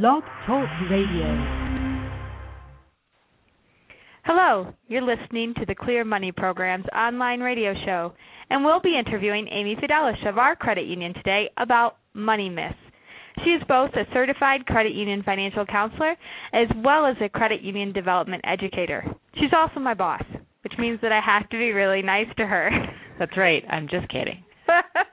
Blog Talk Radio. Hello, you're listening to the Clear Money Program's online radio show, and we'll be interviewing Amy Fidelis of our credit union today about money myths. She is both a certified credit union financial counselor as well as a credit union development educator. She's also my boss, which means that I have to be really nice to her. That's right. I'm just kidding.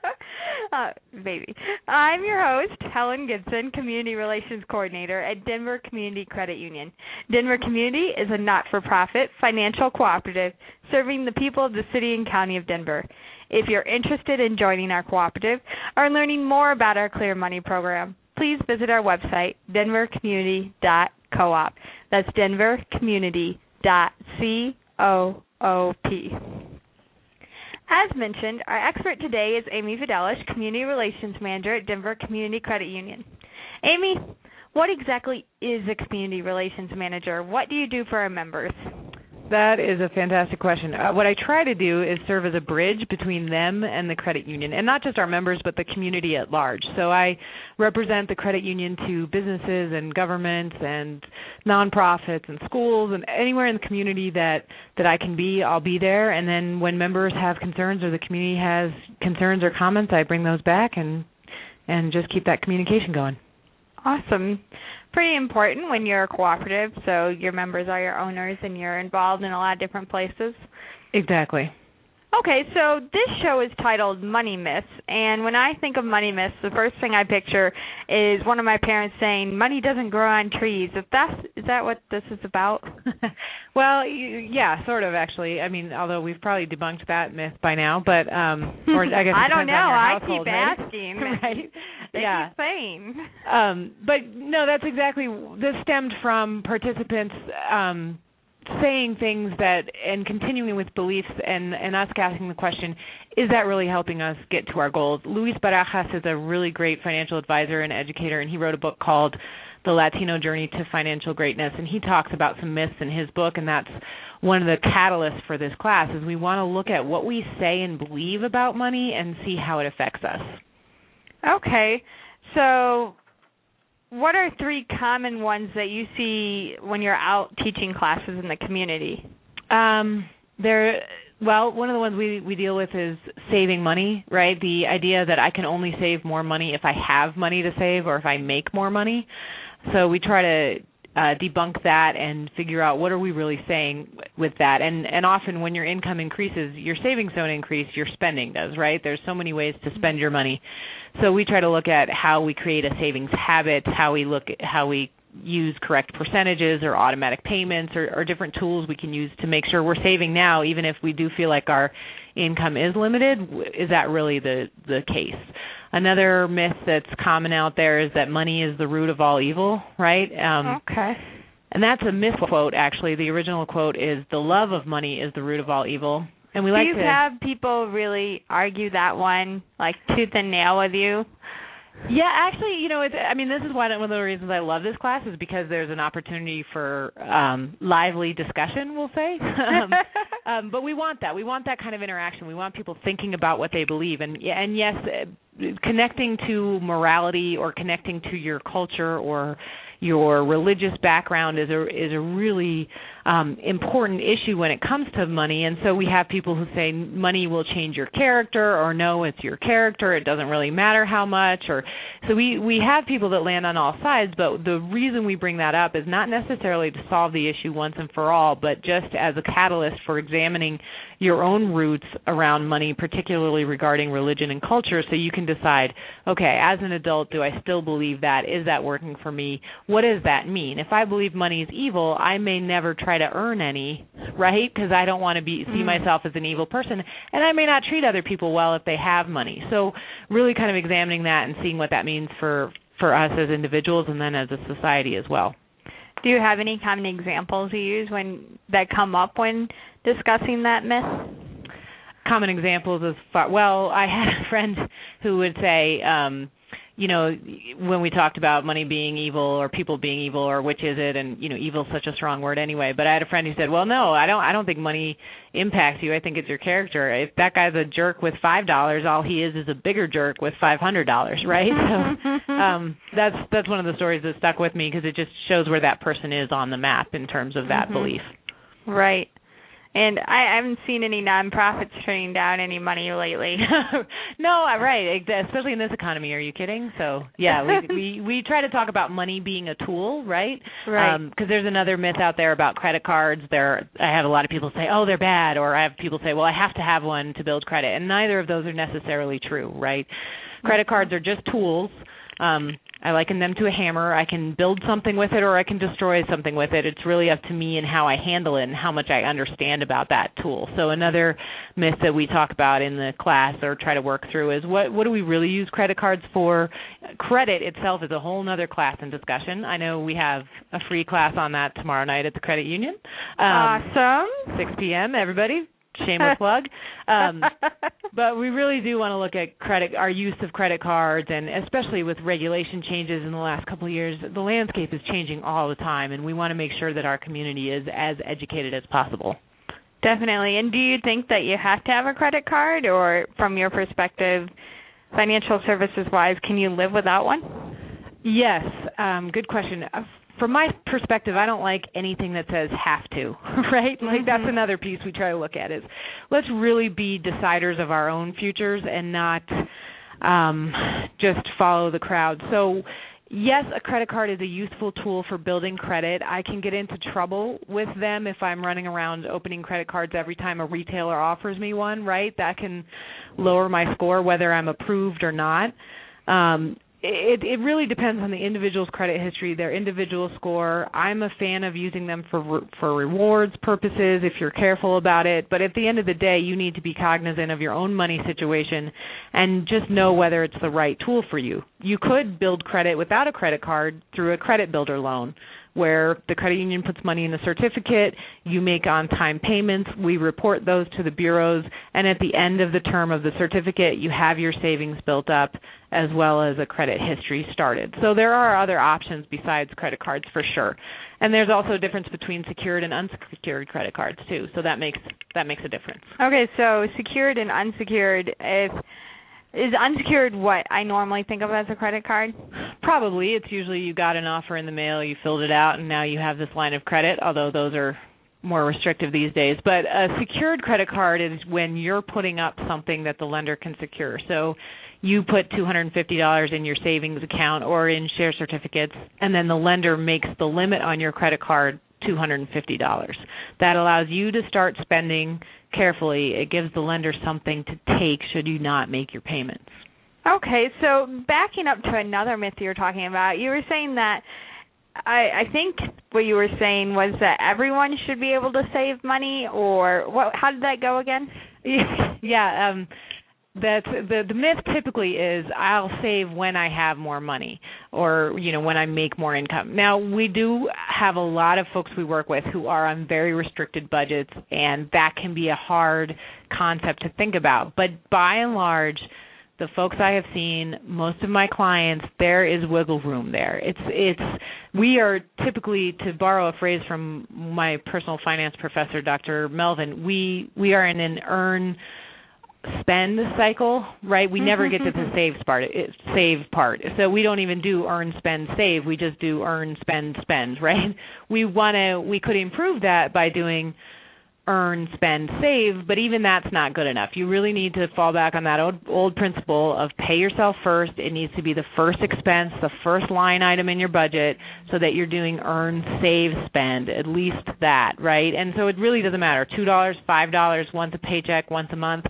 uh, baby. I'm your host, Helen Gibson, Community Relations Coordinator at Denver Community Credit Union. Denver Community is a not for profit financial cooperative serving the people of the city and county of Denver. If you're interested in joining our cooperative or learning more about our Clear Money program, please visit our website, denvercommunity.coop. That's denvercommunity.coop. As mentioned, our expert today is Amy Fidelis, Community Relations Manager at Denver Community Credit Union. Amy, what exactly is a Community Relations Manager? What do you do for our members? That is a fantastic question. Uh, what I try to do is serve as a bridge between them and the credit union, and not just our members, but the community at large. So I represent the credit union to businesses and governments and nonprofits and schools and anywhere in the community that that I can be, I'll be there. And then when members have concerns or the community has concerns or comments, I bring those back and and just keep that communication going. Awesome pretty important when you're a cooperative. So your members are your owners, and you're involved in a lot of different places. Exactly. Okay, so this show is titled Money Myths, and when I think of money myths, the first thing I picture is one of my parents saying, "Money doesn't grow on trees." If that's is that what this is about? well, yeah, sort of actually. I mean, although we've probably debunked that myth by now, but um or I guess I don't know. I keep right? asking. right. They yeah. keep saying. Um but no, that's exactly this stemmed from participants um saying things that and continuing with beliefs and and us asking the question is that really helping us get to our goals luis barajas is a really great financial advisor and educator and he wrote a book called the latino journey to financial greatness and he talks about some myths in his book and that's one of the catalysts for this class is we want to look at what we say and believe about money and see how it affects us okay so what are three common ones that you see when you're out teaching classes in the community? Um, there well, one of the ones we we deal with is saving money, right? The idea that I can only save more money if I have money to save or if I make more money. So we try to uh, debunk that and figure out what are we really saying with that. And and often when your income increases, your savings don't increase, your spending does, right? There's so many ways to spend your money. So we try to look at how we create a savings habit, how we look at how we use correct percentages or automatic payments or, or different tools we can use to make sure we're saving now even if we do feel like our income is limited is that really the the case another myth that's common out there is that money is the root of all evil right um okay and that's a misquote actually the original quote is the love of money is the root of all evil and we like Do like you to have people really argue that one like tooth and nail with you? Yeah, actually, you know, it's, I mean, this is one of the reasons I love this class is because there's an opportunity for um, lively discussion. We'll say, um, um, but we want that. We want that kind of interaction. We want people thinking about what they believe, and and yes, uh, connecting to morality or connecting to your culture or your religious background is a is a really um, important issue when it comes to money. And so we have people who say money will change your character, or no, it's your character. It doesn't really matter how much. Or so we we have people that land on all sides. But the reason we bring that up is not necessarily to solve the issue once and for all, but just as a catalyst for examining your own roots around money, particularly regarding religion and culture, so you can decide, okay, as an adult, do I still believe that? Is that working for me? What does that mean? If I believe money is evil, I may never try to earn any, right? Because I don't want to be see mm. myself as an evil person, and I may not treat other people well if they have money. So, really, kind of examining that and seeing what that means for for us as individuals and then as a society as well. Do you have any common examples you use when that come up when discussing that myth? Common examples of well, I had a friend who would say, um, you know, when we talked about money being evil or people being evil or which is it and you know, evil is such a strong word anyway, but I had a friend who said, "Well, no, I don't I don't think money impacts you. I think it's your character. If that guy's a jerk with $5, all he is is a bigger jerk with $500, right?" So um that's that's one of the stories that stuck with me because it just shows where that person is on the map in terms of that mm-hmm. belief. Right. And I haven't seen any nonprofits turning down any money lately. no, uh, right, especially in this economy. Are you kidding? So yeah, we we we try to talk about money being a tool, right? Right. Because um, there's another myth out there about credit cards. There, I have a lot of people say, oh, they're bad, or I have people say, well, I have to have one to build credit, and neither of those are necessarily true, right? Credit cards are just tools. Um, I liken them to a hammer. I can build something with it or I can destroy something with it. It's really up to me and how I handle it and how much I understand about that tool. So another myth that we talk about in the class or try to work through is what what do we really use credit cards for? Credit itself is a whole other class and discussion. I know we have a free class on that tomorrow night at the credit union. Um, awesome. 6 p.m. Everybody, shameless plug. Um, but we really do want to look at credit, our use of credit cards, and especially with regulation changes in the last couple of years, the landscape is changing all the time, and we want to make sure that our community is as educated as possible. Definitely. And do you think that you have to have a credit card, or from your perspective, financial services wise, can you live without one? Yes, um, good question. From my perspective, I don't like anything that says have to, right? Like that's mm-hmm. another piece we try to look at is let's really be deciders of our own futures and not um just follow the crowd. So yes, a credit card is a useful tool for building credit. I can get into trouble with them if I'm running around opening credit cards every time a retailer offers me one, right? That can lower my score whether I'm approved or not. Um it it really depends on the individual's credit history, their individual score. I'm a fan of using them for for rewards purposes if you're careful about it, but at the end of the day, you need to be cognizant of your own money situation and just know whether it's the right tool for you. You could build credit without a credit card through a credit builder loan where the credit union puts money in the certificate, you make on time payments, we report those to the bureaus, and at the end of the term of the certificate, you have your savings built up as well as a credit history started. So there are other options besides credit cards for sure. And there's also a difference between secured and unsecured credit cards too. So that makes that makes a difference. Okay, so secured and unsecured if is unsecured what I normally think of as a credit card? Probably. It's usually you got an offer in the mail, you filled it out, and now you have this line of credit, although those are more restrictive these days. But a secured credit card is when you're putting up something that the lender can secure. So you put $250 in your savings account or in share certificates, and then the lender makes the limit on your credit card $250. That allows you to start spending carefully. It gives the lender something to take should you not make your payments. Okay, so backing up to another myth you were talking about, you were saying that I, I think what you were saying was that everyone should be able to save money, or what? How did that go again? yeah, um, that's the the myth typically is I'll save when I have more money or you know when I make more income. Now we do have a lot of folks we work with who are on very restricted budgets and that can be a hard concept to think about. But by and large the folks I have seen, most of my clients, there is wiggle room there. It's it's we are typically to borrow a phrase from my personal finance professor Dr. Melvin, we we are in an earn spend cycle, right? We never get to the mm-hmm. save part. Save part. So we don't even do earn, spend, save. We just do earn, spend, spend, right? We want to. We could improve that by doing earn, spend, save, but even that's not good enough. You really need to fall back on that old, old principle of pay yourself first. It needs to be the first expense, the first line item in your budget so that you're doing earn, save, spend, at least that, right? And so it really doesn't matter. $2, $5, once a paycheck, once a month.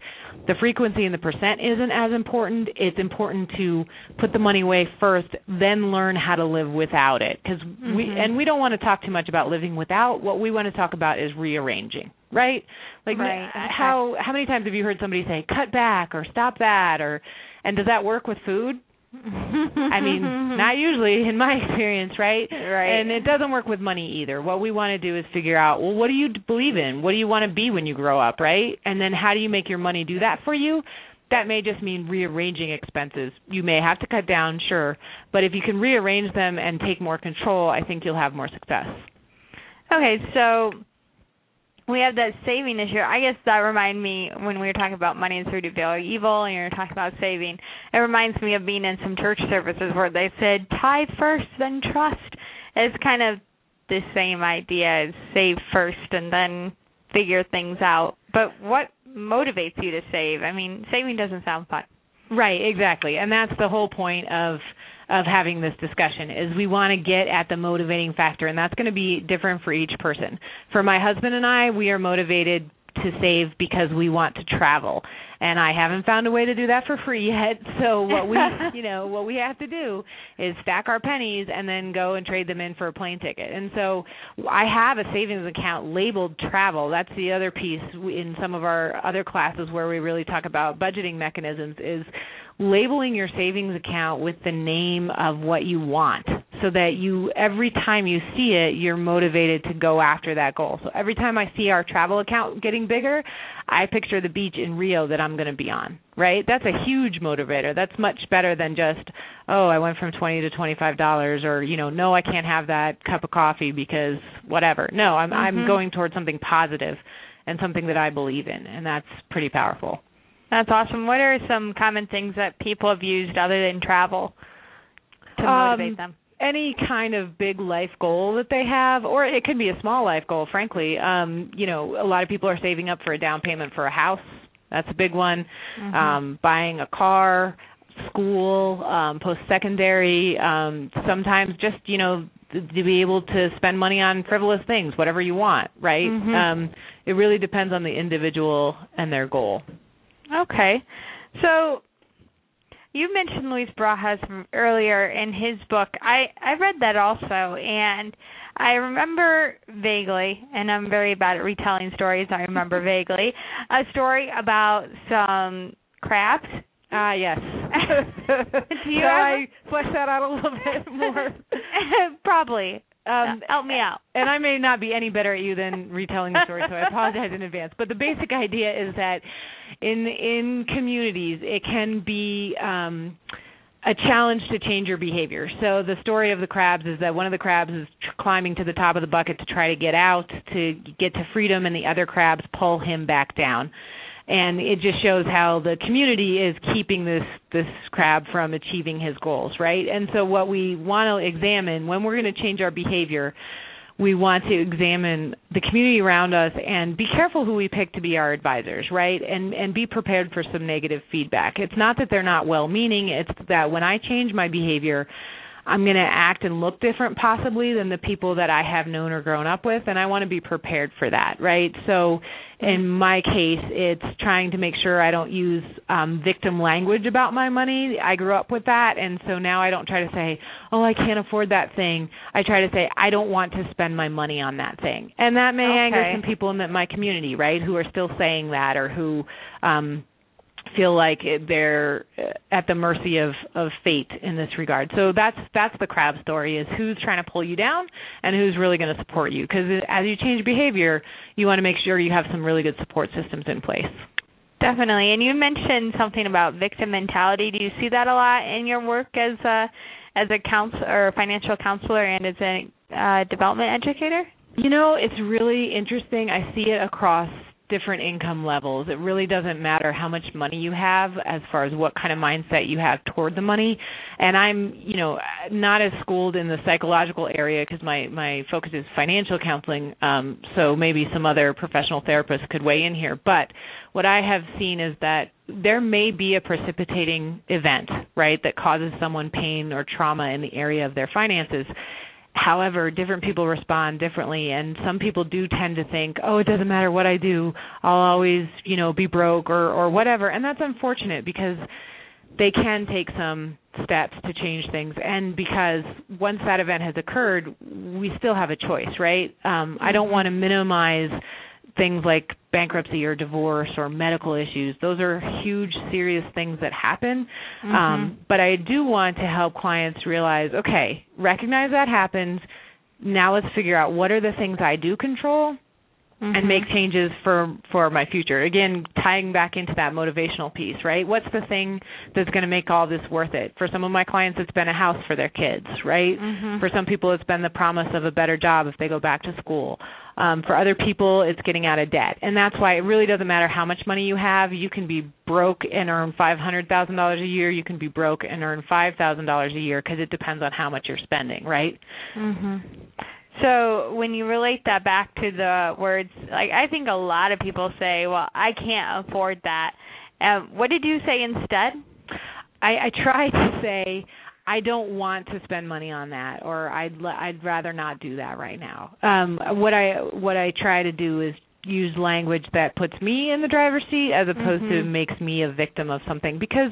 The frequency and the percent isn't as important. It's important to put the money away first, then learn how to live without it. Because mm-hmm. we and we don't want to talk too much about living without. What we want to talk about is rearranging right? Like right. how how many times have you heard somebody say cut back or stop that or and does that work with food? I mean, not usually in my experience, right? Right. And it doesn't work with money either. What we want to do is figure out, well, what do you believe in? What do you want to be when you grow up, right? And then how do you make your money do that for you? that may just mean rearranging expenses. You may have to cut down, sure, but if you can rearrange them and take more control, I think you'll have more success. Okay, so we have that saving issue. I guess that reminded me when we were talking about money is through to feel evil, and you were talking about saving. It reminds me of being in some church services where they said tithe first, then trust. It's kind of the same idea as save first and then figure things out. But what motivates you to save? I mean, saving doesn't sound fun. Right, exactly. And that's the whole point of of having this discussion is we want to get at the motivating factor and that's going to be different for each person. For my husband and I, we are motivated to save because we want to travel and I haven't found a way to do that for free yet. So what we, you know, what we have to do is stack our pennies and then go and trade them in for a plane ticket. And so I have a savings account labeled travel. That's the other piece in some of our other classes where we really talk about budgeting mechanisms is labeling your savings account with the name of what you want so that you every time you see it you're motivated to go after that goal. So every time I see our travel account getting bigger, I picture the beach in Rio that I'm going to be on, right? That's a huge motivator. That's much better than just, oh, I went from 20 to $25 or, you know, no, I can't have that cup of coffee because whatever. No, I'm mm-hmm. I'm going towards something positive and something that I believe in, and that's pretty powerful. That's awesome. What are some common things that people have used other than travel to motivate um, them? Any kind of big life goal that they have, or it could be a small life goal, frankly. Um, you know, a lot of people are saving up for a down payment for a house. That's a big one. Mm-hmm. Um, buying a car, school, um, post secondary, um, sometimes just, you know, to be able to spend money on frivolous things, whatever you want, right? Mm-hmm. Um, it really depends on the individual and their goal. Okay. So you mentioned Luis Barajas earlier in his book. I I read that also and I remember vaguely, and I'm very bad at retelling stories. I remember vaguely a story about some crabs. Ah, uh, yes. Do you so I flesh that out a little bit more? Probably. Um, help me out. and I may not be any better at you than retelling the story, so I apologize in advance. But the basic idea is that in in communities, it can be um, a challenge to change your behavior. So the story of the crabs is that one of the crabs is tr- climbing to the top of the bucket to try to get out to get to freedom, and the other crabs pull him back down and it just shows how the community is keeping this this crab from achieving his goals right? And so what we want to examine when we're going to change our behavior we want to examine the community around us and be careful who we pick to be our advisors right? And and be prepared for some negative feedback. It's not that they're not well meaning it's that when i change my behavior I'm going to act and look different possibly than the people that I have known or grown up with and I want to be prepared for that, right? So in my case, it's trying to make sure I don't use um victim language about my money. I grew up with that and so now I don't try to say, "Oh, I can't afford that thing." I try to say, "I don't want to spend my money on that thing." And that may okay. anger some people in my community, right, who are still saying that or who um feel like they're uh, at the mercy of of fate in this regard. So that's that's the crab story is who's trying to pull you down and who's really going to support you because as you change behavior, you want to make sure you have some really good support systems in place. Definitely. And you mentioned something about victim mentality. Do you see that a lot in your work as a as a counselor or financial counselor and as a uh, development educator? You know, it's really interesting. I see it across different income levels. It really doesn't matter how much money you have as far as what kind of mindset you have toward the money. And I'm, you know, not as schooled in the psychological area because my my focus is financial counseling. Um, so maybe some other professional therapists could weigh in here. But what I have seen is that there may be a precipitating event, right, that causes someone pain or trauma in the area of their finances However, different people respond differently and some people do tend to think, "Oh, it doesn't matter what I do. I'll always, you know, be broke or or whatever." And that's unfortunate because they can take some steps to change things and because once that event has occurred, we still have a choice, right? Um I don't mm-hmm. want to minimize things like bankruptcy or divorce or medical issues. Those are huge, serious things that happen. Mm-hmm. Um, but I do want to help clients realize okay, recognize that happens. Now let's figure out what are the things I do control mm-hmm. and make changes for for my future. Again, tying back into that motivational piece, right? What's the thing that's going to make all this worth it? For some of my clients, it's been a house for their kids, right? Mm-hmm. For some people, it's been the promise of a better job if they go back to school. Um, for other people, it's getting out of debt, and that's why it really doesn't matter how much money you have. You can be broke and earn five hundred thousand dollars a year. You can be broke and earn five thousand dollars a year because it depends on how much you're spending, right? Mhm. So when you relate that back to the words, like I think a lot of people say, "Well, I can't afford that." Um, what did you say instead? I, I try to say I don't want to spend money on that, or I'd I'd rather not do that right now. Um, what I what I try to do is use language that puts me in the driver's seat as opposed mm-hmm. to makes me a victim of something because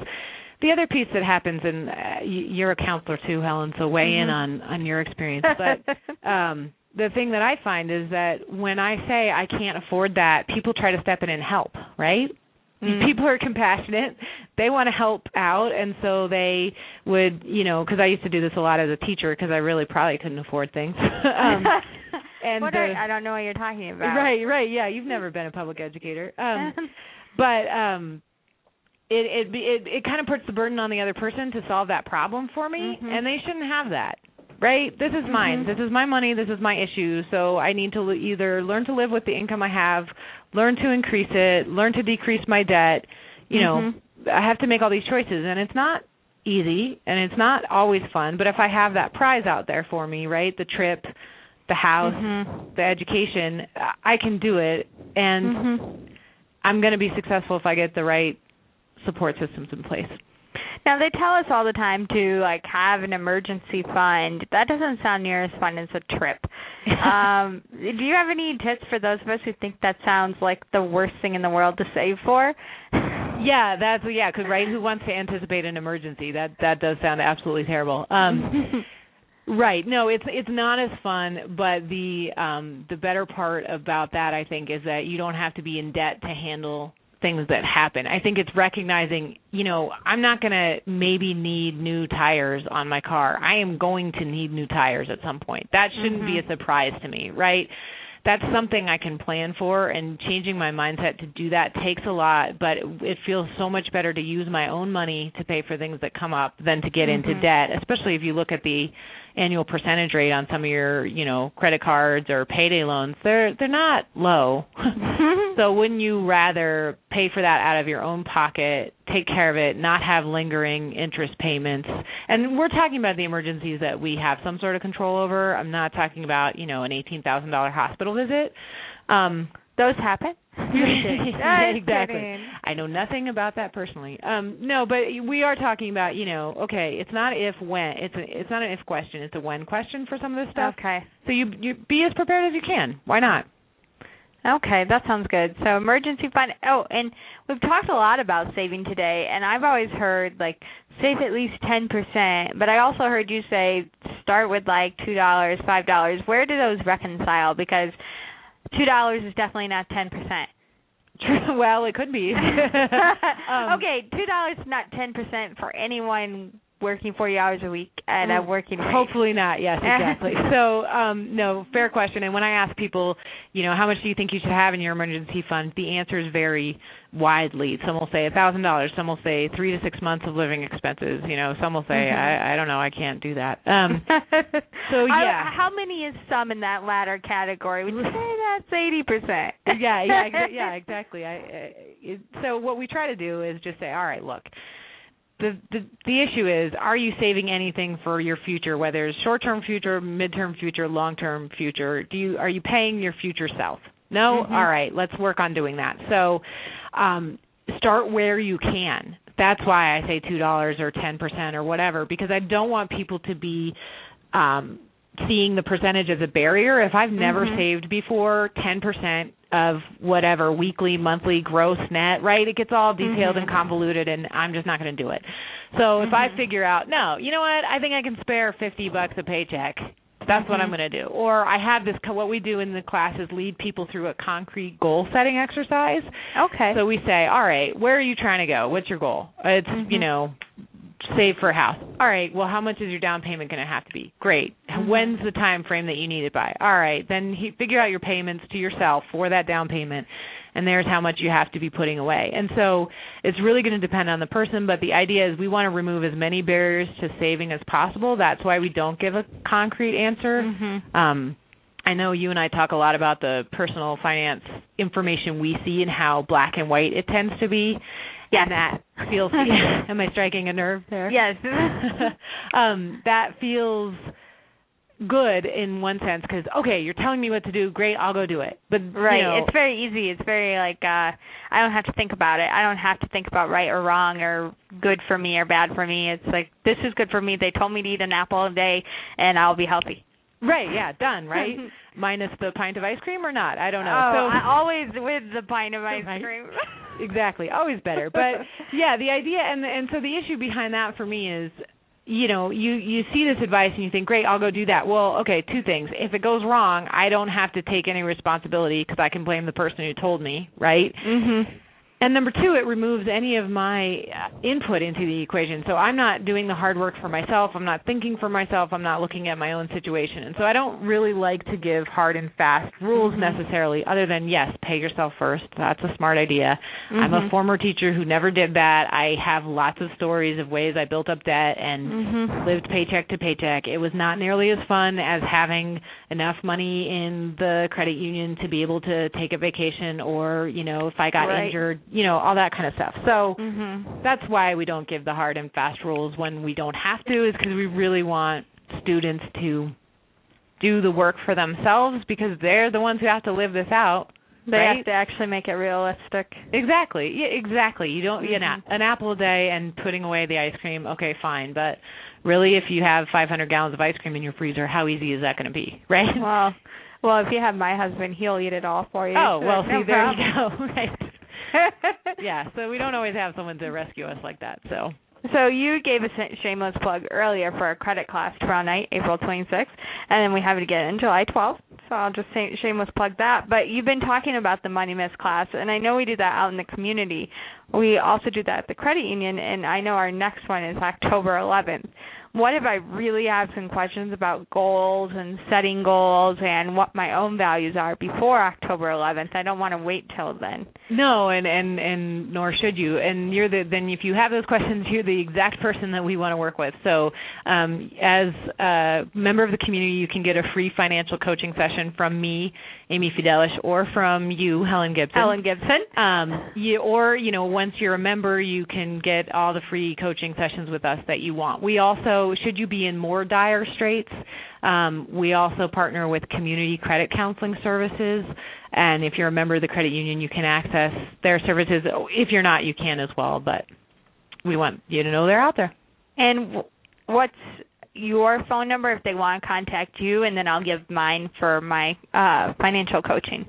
the other piece that happens and uh, you're a counselor too helen so weigh mm-hmm. in on on your experience but um the thing that i find is that when i say i can't afford that people try to step in and help right? Mm. people are compassionate. They want to help out and so they would you know because i used to do this a lot as a teacher because i really probably couldn't afford things. Um and what are, i don't know what you're talking about. Right right yeah you've never been a public educator. Um but um it it it it kind of puts the burden on the other person to solve that problem for me mm-hmm. and they shouldn't have that right this is mine mm-hmm. this is my money this is my issue so i need to either learn to live with the income i have learn to increase it learn to decrease my debt you know mm-hmm. i have to make all these choices and it's not easy and it's not always fun but if i have that prize out there for me right the trip the house mm-hmm. the education i can do it and mm-hmm. i'm going to be successful if i get the right support systems in place. Now they tell us all the time to like have an emergency fund. That doesn't sound near as fun as a trip. um, do you have any tips for those of us who think that sounds like the worst thing in the world to save for? Yeah, that's yeah. Because right, who wants to anticipate an emergency? That that does sound absolutely terrible. Um, right. No, it's it's not as fun. But the um, the better part about that, I think, is that you don't have to be in debt to handle things that happen. I think it's recognizing, you know, I'm not going to maybe need new tires on my car. I am going to need new tires at some point. That shouldn't mm-hmm. be a surprise to me, right? That's something I can plan for and changing my mindset to do that takes a lot, but it, it feels so much better to use my own money to pay for things that come up than to get mm-hmm. into debt, especially if you look at the annual percentage rate on some of your, you know, credit cards or payday loans, they're they're not low. so wouldn't you rather pay for that out of your own pocket, take care of it, not have lingering interest payments? And we're talking about the emergencies that we have some sort of control over. I'm not talking about, you know, an $18,000 hospital visit. Um those happen. exactly. I know nothing about that personally. Um no, but we are talking about, you know, okay, it's not if when. It's a, it's not an if question, it's a when question for some of this stuff. Okay. So you you be as prepared as you can. Why not? Okay, that sounds good. So emergency fund. Oh, and we've talked a lot about saving today, and I've always heard like save at least ten percent. But I also heard you say start with like two dollars, five dollars. Where do those reconcile? Because two dollars is definitely not ten percent. well, it could be. um, okay, two dollars not ten percent for anyone working 40 hours a week at a working rate. Hopefully not. Yes, exactly. so, um no, fair question. And when I ask people, you know, how much do you think you should have in your emergency fund? The answers vary widely. Some will say a thousand dollars. Some will say three to six months of living expenses. You know, some will say mm-hmm. I, I don't know, I can't do that. Um So yeah, how, how many is some in that latter category? Would you say that's eighty percent? yeah, yeah, yeah, exactly. I, I it, so what we try to do is just say, all right, look the, the the issue is are you saving anything for your future whether it's short term future mid term future long term future? Do you are you paying your future self? No? Mm-hmm. all right let's work on doing that. So um start where you can. That's why i say two dollars or ten percent or whatever because i don't want people to be um seeing the percentage as a barrier if i've never mm-hmm. saved before ten percent of whatever weekly, monthly, gross, net, right? It gets all detailed mm-hmm. and convoluted, and I'm just not going to do it. So if mm-hmm. I figure out, no, you know what? I think I can spare 50 bucks a paycheck. That's mm-hmm. what I'm going to do. Or I have this. What we do in the class is lead people through a concrete goal setting exercise. Okay. So we say, all right, where are you trying to go? What's your goal? It's you mm-hmm. know save for a house. All right, well how much is your down payment going to have to be? Great. Mm-hmm. When's the time frame that you need it by? All right, then he, figure out your payments to yourself for that down payment and there's how much you have to be putting away. And so it's really going to depend on the person, but the idea is we want to remove as many barriers to saving as possible. That's why we don't give a concrete answer. Mhm. Um I know you and I talk a lot about the personal finance information we see and how black and white it tends to be. Yes. And that feels am I striking a nerve there? Yes. um that feels good in one sense because okay you're telling me what to do great i'll go do it but Right. you know, It's very easy. It's very like uh I don't have to think about it. I don't have to think about right or wrong or good for me or bad for me. It's like this is good for me. They told me to eat an apple a day and I'll be healthy. Right yeah done right? Minus the pint of ice cream or not? I don't know. Oh, so I always with the pint of ice Right. cream. exactly always better. But yeah the idea and and so the issue behind that for me is you know you you see this advice and you think great i'll go do that. Well okay two things. If it goes wrong i don't have to take any responsibility because i can blame the person who told me right? Mhm. And number two it removes any of my uh, input into the equation so i'm not doing the hard work for myself i'm not thinking for myself i'm not looking at my own situation and so i don't really like to give hard and fast rules Mhm. necessarily other than yes pay yourself first that's a smart idea i'm a Mhm. former teacher who never did that i have lots of stories of ways i built up debt and Mhm. lived paycheck to paycheck. It was not nearly as fun as having enough money in the credit union to be able to take a vacation or, you know, if I got Right. injured, you know, all that kind of stuff. So Mhm. that's why we don't give the hard and fast rules when we don't have to is because we really want students to do the work for themselves because they're the ones who have to live this out. They right? have to actually make it realistic. Exactly. Yeah, exactly. You don't you know Mhm. an apple a day and putting away the ice cream. Okay, fine, but really, if you have 500 gallons of ice cream in your freezer, how easy is that going to be, right? Well, well, if you have my husband, he'll eat it all for you. oh so well, no see there problem. you go. right. Yeah. So we don't always have someone to rescue us like that. So So you gave a shameless plug earlier for our credit class tomorrow night, April 26th, and then we have it again July 12th. So I'll just say shameless plug that. But you've been talking about the Money Myths class, and I know we do that out in the community. We also do that at the credit union, and I know our next one is October 11th. What if I really have some questions about goals and setting goals and what my own values are before October 11th? I don't want to wait till then. no, and and and nor should you. And you're the then if you have those questions, you're the exact person that we want to work with. So um, as a member of the community, you can get a free financial coaching session from me, Amy Fidelis, or from you, Helen Gibson. Ellen Gibson. um you or you know once you're a member you can get all the free coaching sessions with us that you want we also should you be in more dire straits um we also partner with community credit counseling services. And if you're a member of the credit union you can access their services. If you're not you can as well but we want you to know they're out there. And what's your phone number if they want to contact you, and then I'll give mine for my uh, financial coaching.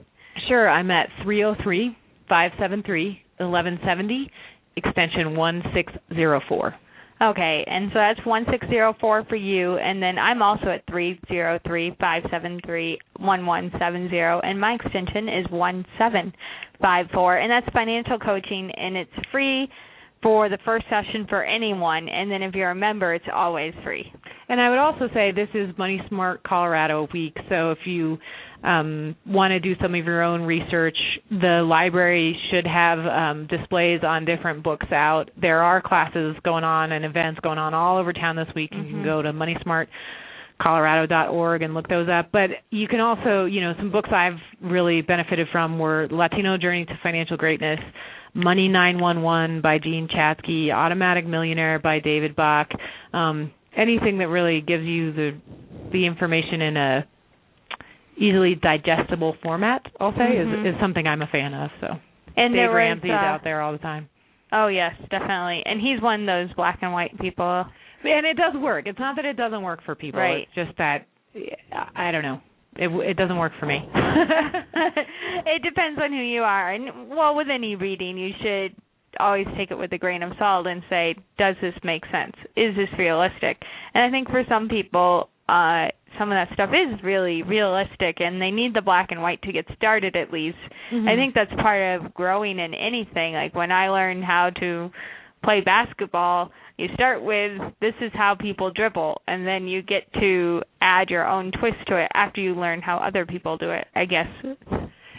sure. I'm at 303 573 1170 extension 1604 Okay, and so that's one six zero four for you, and then I'm also at three zero three five seven three one one seven zero, and my extension is one seven five four, and that's financial coaching, and it's free for the first session for anyone, and then if you're a member, it's always free. And I would also say this is Money Smart Colorado week, so if you um, want to do some of your own research, the library should have um, displays on different books out. There are classes going on and events going on all over town this week. You can Mhm. go to moneysmartcolorado.org and look those up. But you can also, you know, some books I've really benefited from were Latino Journey to Financial Greatness, Money 911 by Jean Chatzky, Automatic Millionaire by David Bach. Um, anything that really gives you the the information in a easily digestible format, I'll say, Mhm. is is something I'm a fan of. So And Dave Ramsey's uh, out there all the time. Oh yes, definitely. And he's one of those black and white people. And it does work. It's not that it doesn't work for people. Right. It's just that I don't know. It it doesn't work for me. it depends on who you are. And well, with any reading, you should always take it with a grain of salt and say, does this make sense? Is this realistic? And I think for some people, uh some of that stuff is really realistic and they need the black and white to get started at least. Mm-hmm. I think that's part of growing in anything. Like when I learned how to play basketball, you start with this is how people dribble and then you get to add your own twist to it after you learn how other people do it, I guess.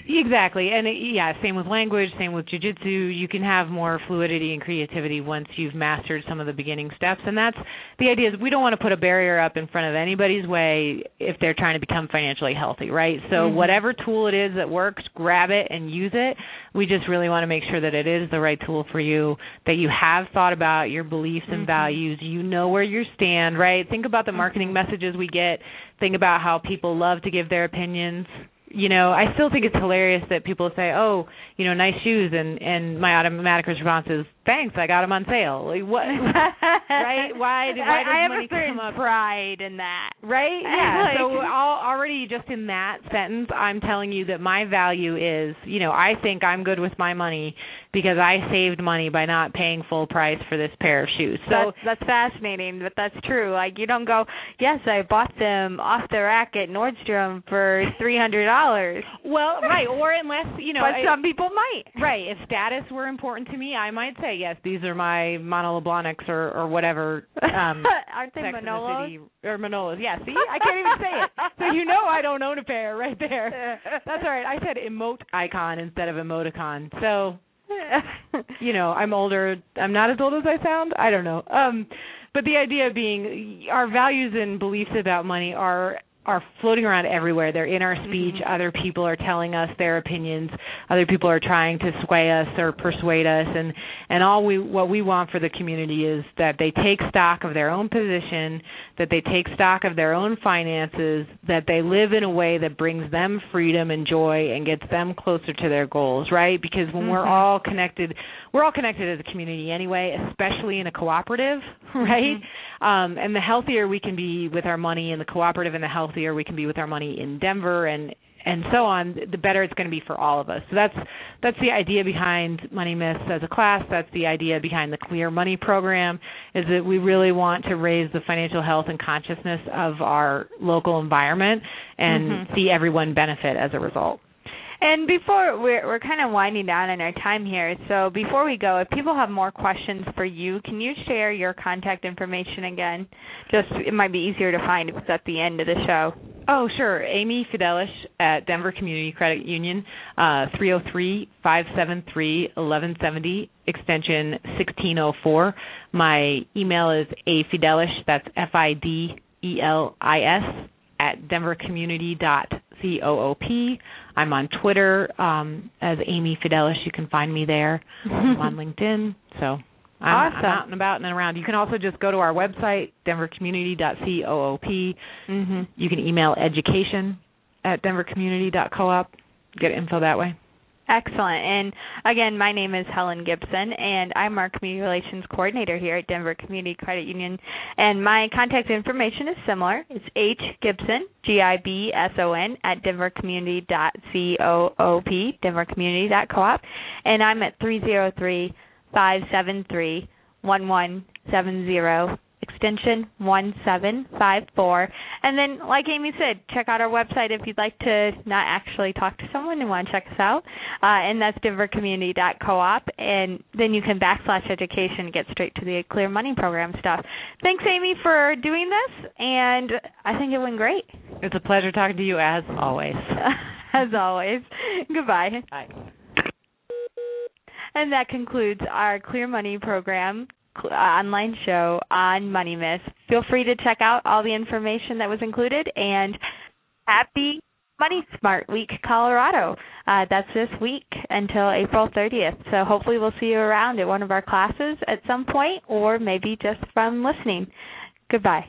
Exactly, and it, yeah, same with language, same with jujitsu. You can have more fluidity and creativity once you've mastered some of the beginning steps, and that's the idea. Is we don't want to put a barrier up in front of anybody's way if they're trying to become financially healthy, right? So mm-hmm. whatever tool it is that works, grab it and use it. We just really want to make sure that it is the right tool for you, that you have thought about your beliefs and mm-hmm. values, you know where you stand, right? Think about the marketing messages we get. Think about how people love to give their opinions you know, I still think it's hilarious that people say, "Oh, you know, nice shoes," and and my automatic response is, "Thanks, I got them on sale." Like what? right? Why? Why does I, I money a certain come up? pride in that. Right? Yeah. like, so all, already just in that sentence, I'm telling you that my value is, you know, I think I'm good with my money because I saved money by not paying full price for this pair of shoes. So that's, that's fascinating, but that's true. Like you don't go, yes, I bought them off the rack at Nordstrom for three hundred dollars. Well, right, or unless you know, but I, some people might. Right, if status were important to me, I might say yes. These are my Manolo or or whatever. Um, Aren't they Manolos? The or Manolos? Yeah. See, I can't even say it. So you know I don't own a pair right there. That's all right. I said emote icon instead of emoticon. So you know, I'm older. I'm not as old as I sound. I don't know. Um but the idea being our values and beliefs about money are are floating around everywhere. They're in our speech. Mm-hmm. Other people are telling us their opinions. Other people are trying to sway us or persuade us and and all we what we want for the community is that they take stock of their own position, that they take stock of their own finances, that they live in a way that brings them freedom and joy and gets them closer to their goals, right? Because when mm-hmm. we're all connected, we're all connected as a community anyway, especially in a cooperative, right? Mm-hmm. Um and the healthier we can be with our money in the cooperative and the healthier we can be with our money in Denver and and so on, the better it's going to be for all of us. So that's that's the idea behind Money Myths as a class. That's the idea behind the Clear Money program. Is that we really want to raise the financial health and consciousness of our local environment and mm-hmm. see everyone benefit as a result. And before we're we're kind of winding down in our time here, so before we go, if people have more questions for you, can you share your contact information again? Just it might be easier to find if it's at the end of the show. Oh, sure. Amy Fidelis at Denver Community Credit Union, uh, 303-573-1170, extension 1604. My email is a afidelis, that's F-I-D-E-L-I-S, at denvercommunity.coop. I'm on Twitter um, as Amy Fidelis. You can find me there. I'm on LinkedIn. So I'm, awesome. I'm out and about and around. You can also just go to our website, denvercommunity.coop. Mm-hmm. You can email education at denvercommunity.coop. Get info that way. Excellent. And again, my name is Helen Gibson, and I'm our Community Relations Coordinator here at Denver Community Credit Union. And my contact information is similar. It's H Gibson, G I B S O N, at denvercommunity.coop, denvercommunity.coop. And I'm at 303 573 1170 extension 1754. And then, like Amy said, check out our website if you'd like to not actually talk to someone and want to check us out. Uh, and that's denvercommunity.coop. And then you can backslash education and get straight to the Clear Money Program stuff. Thanks, Amy, for doing this. And I think it went great. It's a pleasure talking to you as always. as always. Goodbye. Bye. And that concludes our Clear Money program online show on Money Myths. Feel free to check out all the information that was included and happy Money Smart Week, Colorado. Uh, that's this week until April 30th. So hopefully we'll see you around at one of our classes at some point or maybe just from listening. Goodbye.